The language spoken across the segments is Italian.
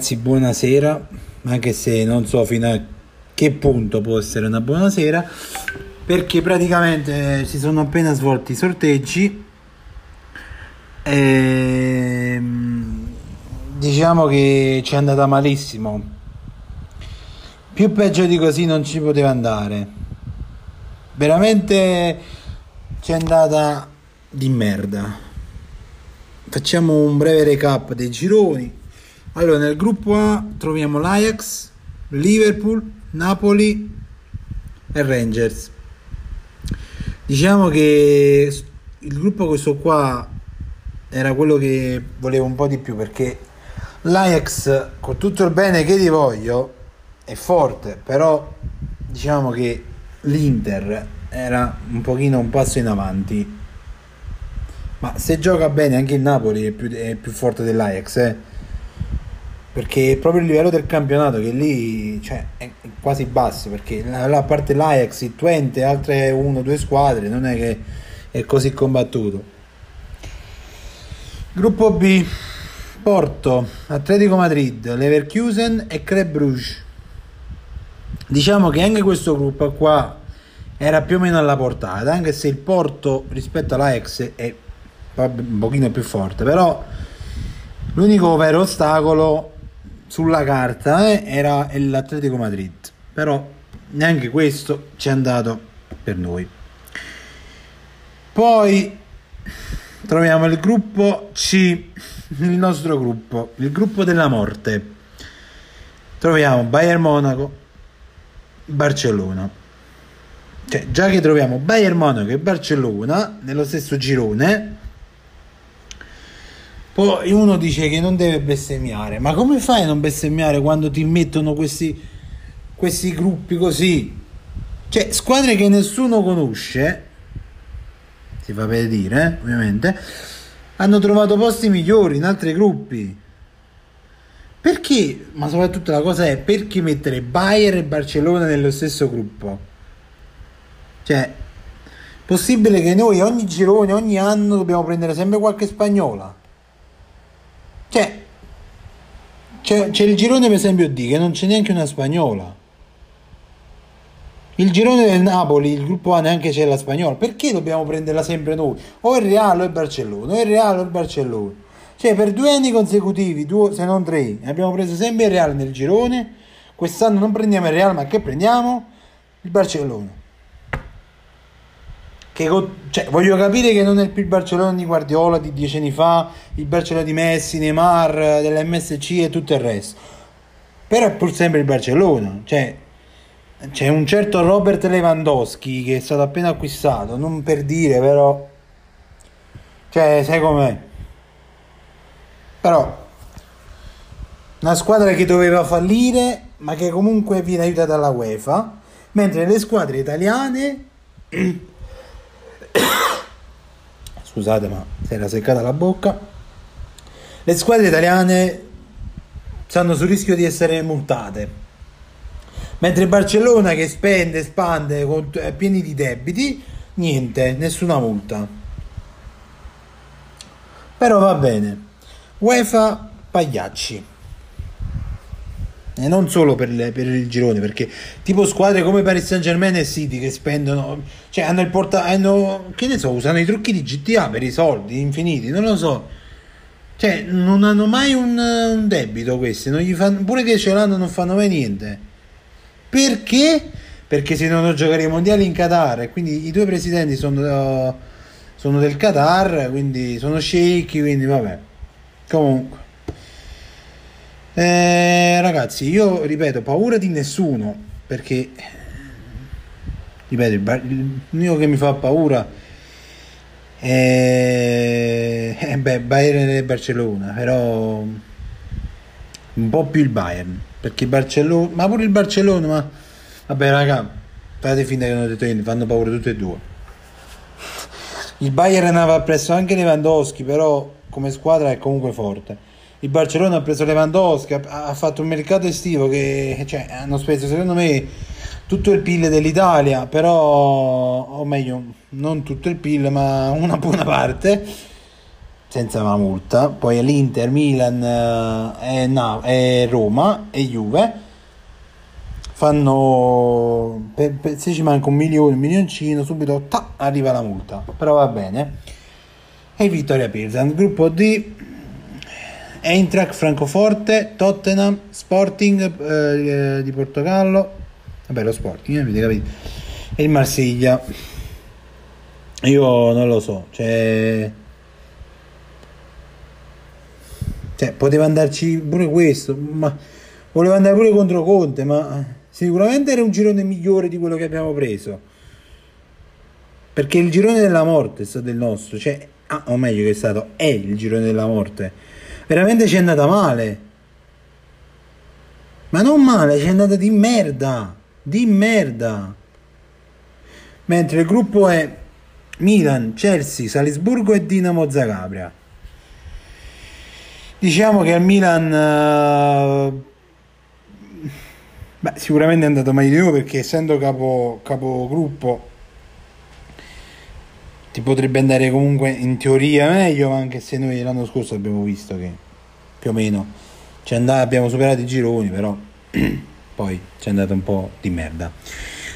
ragazzi, buonasera, anche se non so fino a che punto può essere una buonasera, perché praticamente si sono appena svolti i sorteggi e mm, diciamo che ci è andata malissimo. Più peggio di così non ci poteva andare. Veramente ci è andata di merda. Facciamo un breve recap dei gironi. Allora, nel gruppo A troviamo l'Ajax, Liverpool, Napoli e Rangers. Diciamo che il gruppo questo qua era quello che volevo un po' di più perché l'Ajax, con tutto il bene che ti voglio, è forte, però diciamo che l'Inter era un pochino un passo in avanti. Ma se gioca bene anche il Napoli è più, è più forte dell'Ajax, eh perché proprio il livello del campionato che lì cioè, è quasi basso perché a parte l'Ajax, il Twente altre uno o due squadre non è che è così combattuto. Gruppo B Porto, Atletico Madrid, Leverkusen e Club diciamo che anche questo gruppo qua era più o meno alla portata anche se il Porto rispetto all'Ajax è un pochino più forte però l'unico vero ostacolo sulla carta eh, era l'Atletico Madrid, però neanche questo ci è andato per noi. Poi troviamo il gruppo C, il nostro gruppo, il gruppo della morte. Troviamo Bayern Monaco, Barcellona. Cioè, già che troviamo Bayern Monaco e Barcellona nello stesso girone, poi uno dice che non deve bestemmiare, ma come fai a non bestemmiare quando ti mettono questi, questi gruppi così? Cioè, squadre che nessuno conosce, si fa per dire, eh, ovviamente, hanno trovato posti migliori in altri gruppi. Perché? Ma soprattutto la cosa è perché mettere Bayern e Barcellona nello stesso gruppo? Cioè, possibile che noi ogni girone, ogni anno dobbiamo prendere sempre qualche spagnola? Cioè, c'è, c'è il girone per esempio D che non c'è neanche una spagnola. Il girone del Napoli, il gruppo A neanche c'è la spagnola. Perché dobbiamo prenderla sempre noi? O il Real o il Barcellona, o il Real o il Barcellona. Cioè, per due anni consecutivi, due, se non tre, abbiamo preso sempre il Real nel girone. Quest'anno non prendiamo il Real, ma che prendiamo? Il Barcellona. Che, cioè, voglio capire che non è più il Barcellona di Guardiola di dieci anni fa, il Barcellona di Messi, Neymar, dell'MSC e tutto il resto. Però è pur sempre il Barcellona. Cioè, c'è un certo Robert Lewandowski che è stato appena acquistato, non per dire, però. Cioè, sai com'è? Però. Una squadra che doveva fallire, ma che comunque viene aiutata dalla UEFA. Mentre le squadre italiane scusate ma si era seccata la bocca. Le squadre italiane stanno sul rischio di essere multate. Mentre Barcellona che spende spande con, è pieni di debiti niente nessuna multa. Però va bene. UEFA pagliacci e non solo per, le, per, il girone, perché tipo squadre come Paris Saint Germain e City che spendono, cioè hanno il porta, hanno, che ne so, usano i trucchi di GTA per i soldi infiniti, non lo so. Cioè, non hanno mai un, un debito questi, non fanno, pure che ce l'hanno non fanno mai niente. Perché? Perché si devono giocare i mondiali in Qatar quindi i due presidenti sono, sono del Qatar, quindi sono sceicchi, quindi vabbè. Comunque. Eh, ragazzi, io ripeto, paura di nessuno, perché ripeto, l'unico che mi fa paura è, è beh, Bayern e Barcellona, però un po' più il Bayern, perché Barcellona, ma pure il Barcellona, ma vabbè, raga, fate finta che non ho detto niente, fanno paura tutte e due. Il Bayern aveva preso anche Lewandowski, però come squadra è comunque forte il Barcellona ha preso Lewandowski, ha, fatto un mercato estivo che cioè, hanno speso secondo me tutto il PIL dell'Italia, però, o meglio, non tutto il PIL, ma una buona parte. senza la multa, poi l'Inter, Milan eh, e, no, e Roma e Juve fanno per, per, se ci manca un milione, un milioncino, subito ta, arriva la multa. Però va bene. E Vittoria Pilsen, gruppo D Eintracht Francoforte, Tottenham, Sporting eh, di Portogallo, vabbè lo Sporting, eh, avete capito? E il Marsiglia. Io non lo so, cioè Cioè, poteva andarci pure questo, ma voleva andare pure contro Conte, ma sicuramente era un girone migliore di quello che abbiamo preso. Perché il girone della morte è stato il nostro, cioè, ah, o meglio che è stato, è il girone della morte. Veramente ci è andata male. Ma non male, ci è andata di merda, di merda. Mentre il gruppo è Milan, Chelsea, Salisburgo e Dinamo Zagabria. Diciamo che al Milan uh, beh, sicuramente è andato meglio di noi perché essendo capo, capogruppo ti potrebbe andare comunque in teoria meglio, anche se noi l'anno scorso abbiamo visto che più o meno ci andava, abbiamo superato i gironi, però poi ci è andato un po' di merda.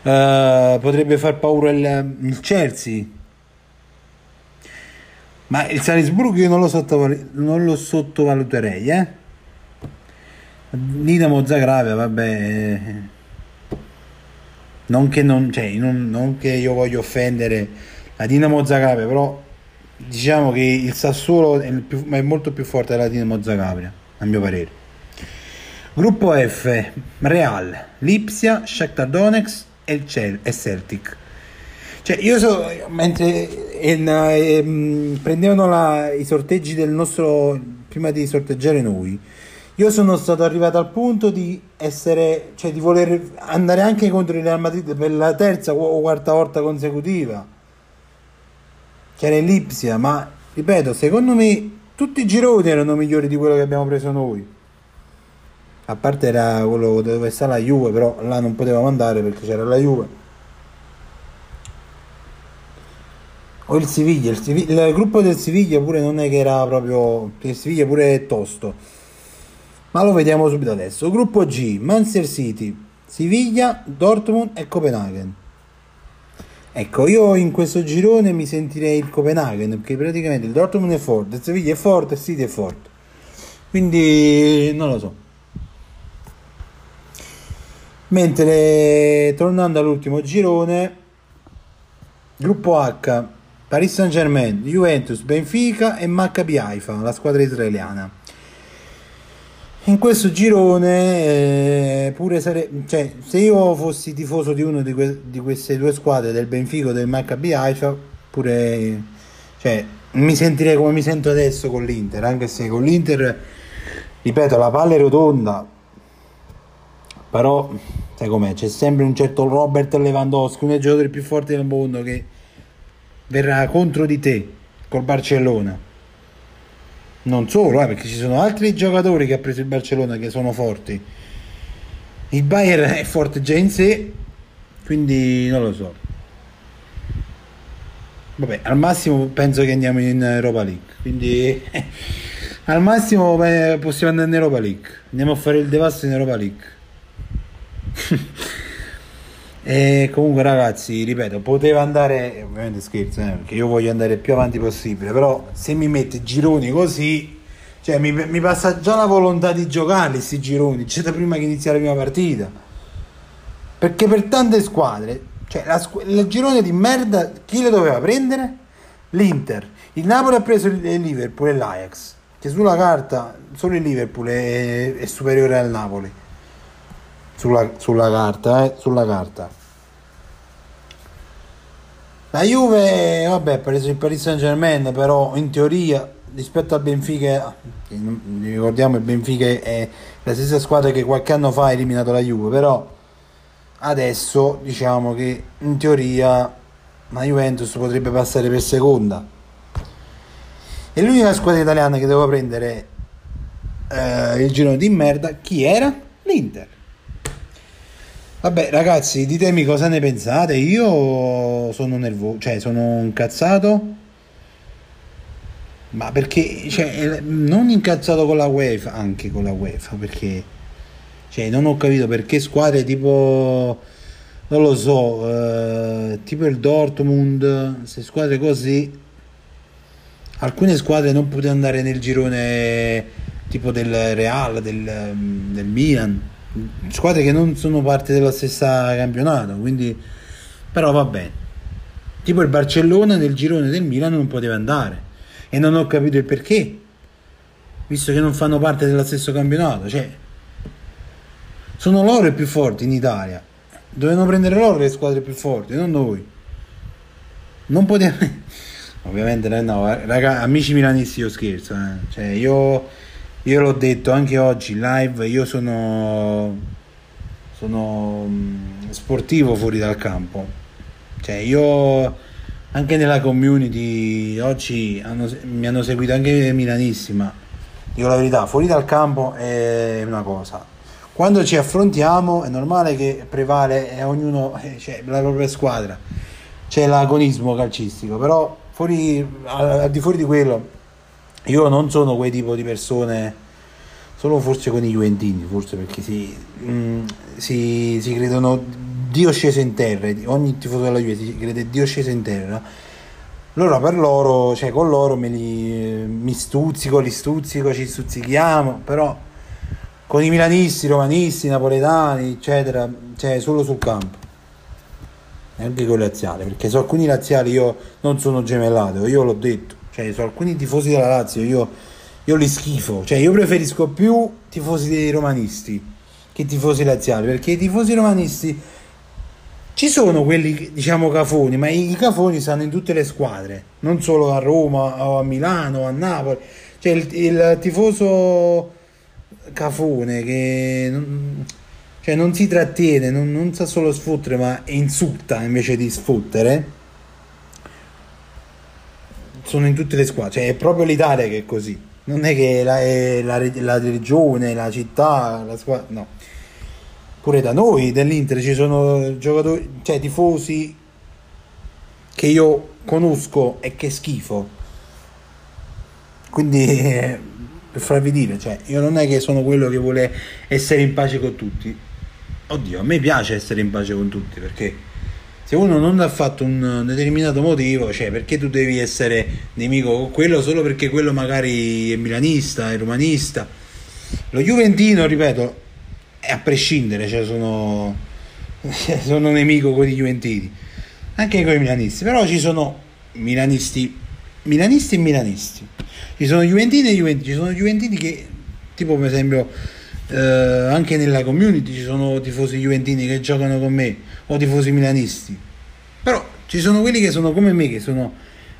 Uh, potrebbe far paura il, il Chelsea ma il Salisburgo io non lo, sottoval- non lo sottovaluterei, eh? Dinamo Zagravia, vabbè. Non che, non, cioè, non, non che io voglio offendere la Dinamo Zagravia, però diciamo che il Sassuolo è, il più, è molto più forte della Dinamo Zagravia, a mio parere. Gruppo F, Real, Lipsia, Shakhtar Donetsk e, Celtic. Cioè, io so, mentre in, eh, prendevano la, i sorteggi del nostro, prima di sorteggiare noi, io sono stato arrivato al punto di essere, cioè di voler andare anche contro il Real Madrid per la terza o quarta volta consecutiva, che era in Lipsia, ma ripeto, secondo me tutti i gironi erano migliori di quello che abbiamo preso noi. A parte era quello dove sta la Juve, però là non potevamo andare perché c'era la Juve. o il Siviglia, il, Siviglia, il gruppo del Siviglia pure non è che era proprio il Siviglia pure è tosto ma lo vediamo subito adesso gruppo G Manchester City Siviglia Dortmund e Copenaghen ecco io in questo girone mi sentirei il Copenaghen perché praticamente il Dortmund è forte il Siviglia è forte il City è forte quindi non lo so mentre tornando all'ultimo girone gruppo H Paris Saint Germain, Juventus, Benfica e Maccabi Haifa, la squadra israeliana. In questo girone, eh, pure sare- cioè, se io fossi tifoso di una di, que- di, queste due squadre, del Benfica o del Maccabi Haifa, pure cioè, mi sentirei come mi sento adesso con l'Inter, anche se con l'Inter, ripeto, la palla è rotonda, però sai com'è, c'è sempre un certo Robert Lewandowski, uno dei giocatori più forti del mondo che verrà contro di te col Barcellona. Non solo, eh, perché ci sono altri giocatori che ha preso il Barcellona che sono forti. Il Bayern è forte già in sé, quindi non lo so. Vabbè, al massimo penso che andiamo in Europa League. Quindi al massimo possiamo andare in Europa League. Andiamo a fare il devasto in Europa League. E comunque ragazzi, ripeto, poteva andare, ovviamente scherzo, eh, perché io voglio andare più avanti possibile, però se mi mette gironi così, cioè mi, mi passa già la volontà di giocarli questi gironi, c'è da prima che inizi la prima partita. Perché per tante squadre, cioè la, il girone di merda, chi le doveva prendere? L'Inter. Il Napoli ha preso il Liverpool e l'Ajax, che sulla carta solo il Liverpool è, è superiore al Napoli. Sulla, sulla carta, eh, sulla carta. La Juve, vabbè, ha preso il Paris Saint Germain, però in teoria rispetto al Benfica, ricordiamo il Benfica è la stessa squadra che qualche anno fa ha eliminato la Juve, però adesso diciamo che in teoria la Juventus potrebbe passare per seconda. E l'unica squadra italiana che doveva prendere eh, il girone di merda, chi era? L'Inter. Vabbè, ragazzi, ditemi cosa ne pensate. Io sono nervoso, cioè sono incazzato. Ma perché, cioè, non incazzato con la UEFA, anche con la UEFA, perché, cioè, non ho capito perché squadre tipo, non lo so, eh, tipo il Dortmund, se squadre così, alcune squadre non potevano andare nel girone tipo del Real, del, del Milan, squadre che non sono parte dello stesso campionato, quindi, però va bene. Tipo il Barcellona nel girone del Milan non poteva andare e non ho capito il perché, visto che non fanno parte dello stesso campionato. Cioè, sono loro i più forti in Italia. Dovevano prendere loro le squadre più forti, non noi. Non poteva. Ovviamente no, raga, amici milanisti io scherzo, eh. cioè, io, io l'ho detto anche oggi live, io sono, sono mm, sportivo fuori dal campo, cioè io anche nella community oggi hanno, mi hanno seguito anche milanissima. Dico la verità fuori dal campo è una cosa. Quando ci affrontiamo è normale che prevale e ognuno eh, cioè, la propria squadra. C'è l'agonismo calcistico però fuori, al di fuori di quello io non sono quel tipo di persone solo forse con i Juventini forse perché si, mh, mm, si, si credono Dio sceso in terra, ogni tifoso della Juve si crede Dio sceso in terra. Allora per loro, cioè con loro li, mi stuzzico, li stuzzico, ci stuzzichiamo, però con i milanisti, romanisti, napoletani, eccetera, cioè solo sul campo. E anche con i laziali, perché su alcuni laziali io non sono gemellato, io l'ho detto, cioè su alcuni tifosi della Lazio io, io li schifo, cioè io preferisco più tifosi dei romanisti che tifosi laziali, perché i tifosi romanisti ci sono quelli, diciamo, cafoni, ma i cafoni stanno in tutte le squadre, non solo a Roma o a Milano o a Napoli. Cioè il, il tifoso cafone che non, cioè non si trattiene, non, non, sa solo sfottere, ma insulta invece di sfottere. Sono in tutte le squadre, cioè è proprio l'Italia che è così. Non è che la, è la, la regione, la città, la squadra, no pure da noi dell'Inter ci sono giocatori, cioè tifosi che io conosco e che schifo. Quindi eh, per farvi dire, cioè, io non è che sono quello che vuole essere in pace con tutti. Oddio, a me piace essere in pace con tutti perché se uno non ha fatto un determinato motivo, cioè perché tu devi essere nemico? Con quello solo perché quello magari è milanista, è romanista. Lo Juventino, ripeto, a prescindere, cioè sono, sono nemico con i Juventini, anche con i milanisti, però ci sono milanisti, milanisti e milanisti, ci sono Juventini e Juventini, ci sono Juventini che, tipo per esempio, eh, anche nella community ci sono tifosi Juventini che giocano con me, o tifosi milanisti, però ci sono quelli che sono come me, che sono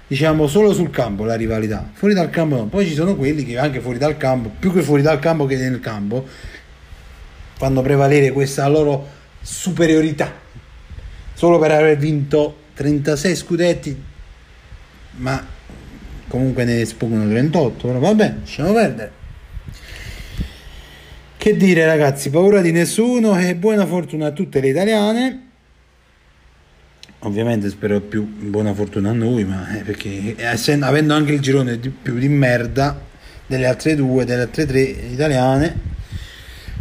diciamo solo sul campo la rivalità, fuori dal campo no, poi ci sono quelli che anche fuori dal campo, più che fuori dal campo che nel campo, fanno prevalere questa loro superiorità. Solo per aver vinto 36 scudetti ma comunque ne espongono 38 però vabbè lasciamo perdere che dire ragazzi? Paura di nessuno e buona fortuna a tutte le italiane. Ovviamente spero più buona fortuna a noi ma eh, perché essendo, avendo anche il girone di, più di merda delle altre due delle altre tre italiane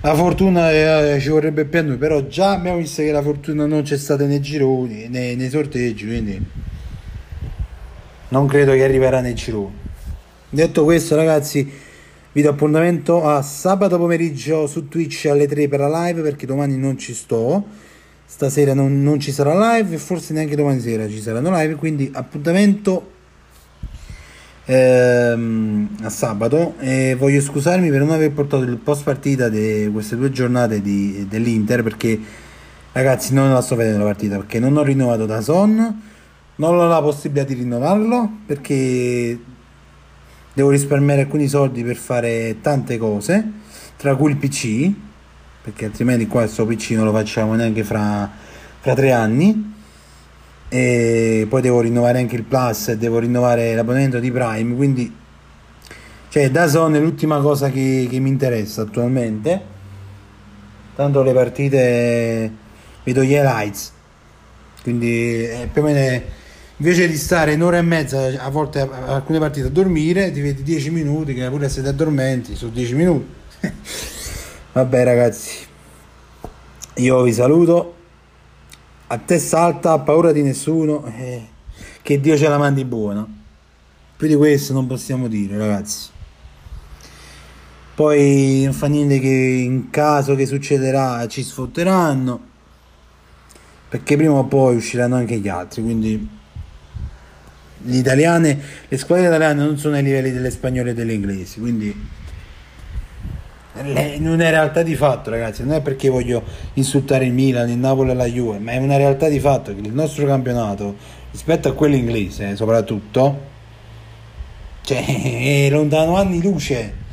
la fortuna eh, ci vorrebbe più a noi, però già abbiamo visto che la fortuna non c'è stata nei gironi, nei, nei sorteggi, quindi non credo che arriverà nei gironi. Detto questo, ragazzi, vi do appuntamento a sabato pomeriggio su Twitch alle 3 per la live perché domani non ci sto. Stasera non, non ci sarà live e forse neanche domani sera ci saranno live, quindi appuntamento ehm, a sabato e voglio scusarmi per non aver portato il post partita di queste due giornate di, dell'Inter perché ragazzi non la sto vedendo la partita perché non ho rinnovato da Son non ho la possibilità di rinnovarlo perché devo risparmiare alcuni soldi per fare tante cose tra cui il PC perché altrimenti qua il suo PC non lo facciamo neanche fra, fra tre anni. E poi devo rinnovare anche il plus e devo rinnovare l'abbonamento di Prime quindi cioè da Dazon è l'ultima cosa che, che, mi interessa attualmente. Tanto le partite vedo gli highlights quindi è più o meno invece di stare un'ora e mezza a volte a alcune partite a dormire ti vedi 10 minuti che pure se ti addormenti sono 10 minuti. Vabbè ragazzi. Io vi saluto. A testa alta a paura di nessuno eh, che Dio ce la mandi buona. Più di questo non possiamo dire ragazzi. Poi non fa niente che in caso che succederà ci sfotteranno perché prima o poi usciranno anche gli altri quindi italiane, le squadre italiane non sono ai livelli delle spagnole e delle inglesi, quindi non è realtà di fatto, ragazzi. Non è perché voglio insultare il Milan, il Napoli e la Juve, ma è una realtà di fatto che il nostro campionato, rispetto a quello inglese, soprattutto, cioè, è lontano anni luce.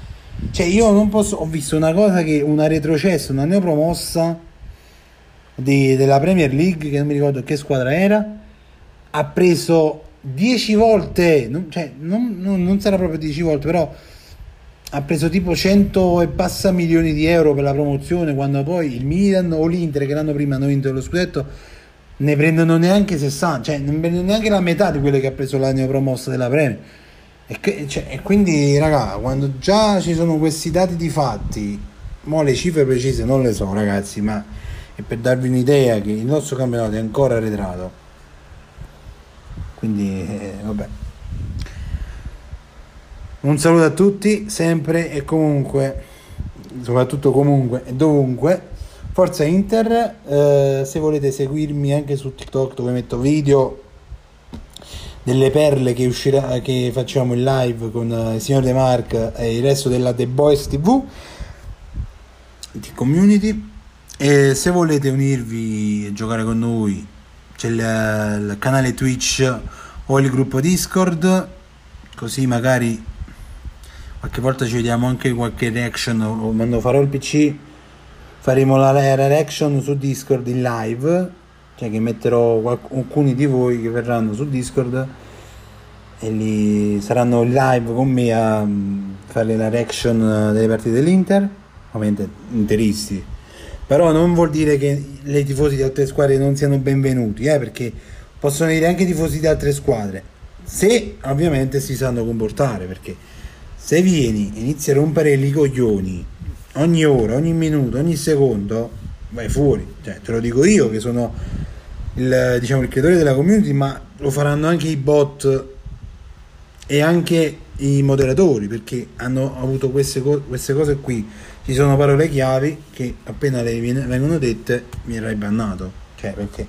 Cioè, io non posso. Ho visto una cosa che una retrocessa, una neopromossa di, della Premier League, che non mi ricordo che squadra era, ha preso 10 volte, non, cioè non, non, non, sarà proprio 10 volte, però ha preso tipo 100 e passa milioni di euro per la promozione, quando poi il Milan o l'Inter che l'anno prima hanno vinto lo scudetto ne prendono neanche 60, cioè non prendono neanche la metà di quelle che ha preso la neopromossa della Premier. E, cioè, e quindi, raga, quando già ci sono questi dati di fatti, mo le cifre precise non le so, ragazzi, ma è per darvi un'idea che il nostro campionato è ancora arretrato quindi eh, vabbè. Un saluto a tutti sempre e comunque soprattutto comunque e dovunque. Forza Inter eh, se volete seguirmi anche su TikTok dove metto video delle perle che uscirà che facciamo in live con il signor De Marc e il resto della The Boys TV di community. E se volete unirvi e giocare con noi c'è il, il canale Twitch o il gruppo Discord, così magari qualche volta ci vediamo anche qualche reaction o quando farò il PC faremo la reaction su Discord in live, cioè che metterò alcuni di voi che verranno su Discord e lì saranno live con me a mm, fare la reaction delle partite dell'Inter, ovviamente interisti però non vuol dire che i tifosi di altre squadre non siano benvenuti, eh, perché possono venire anche tifosi di altre squadre, se ovviamente si sanno comportare, perché se vieni e inizi a rompere i coglioni ogni ora, ogni minuto, ogni secondo, vai fuori, cioè, te lo dico io che sono il, diciamo, il creatore della community, ma lo faranno anche i bot e anche i moderatori, perché hanno avuto queste, co- queste cose qui ci sono parole chiavi che appena le vengono dette verrai bannato. Cioè, perché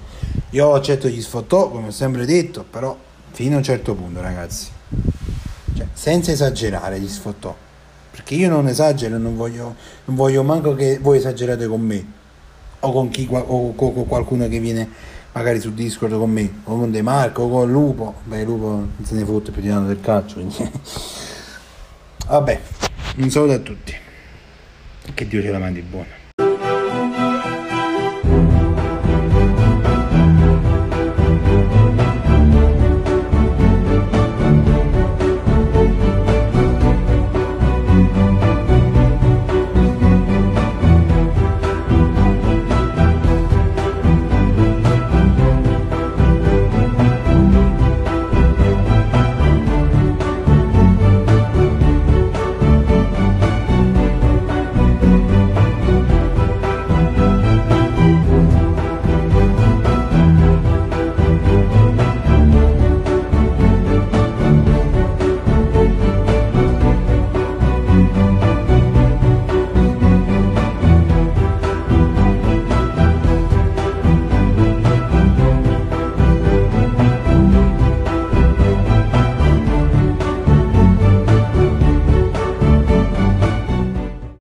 io accetto gli sfottò, come ho sempre detto, però fino a un certo punto, ragazzi. Cioè, senza esagerare gli sfottò. Perché io non esagero, non voglio, non voglio manco che voi esagerate con me. O con, chi, o con qualcuno che viene magari su Discord con me, o con De Marco, o con Lupo. Beh, Lupo non se ne fotte più di tanto del calcio. Quindi... Vabbè, un saluto a tutti che Dio ce la mandi buona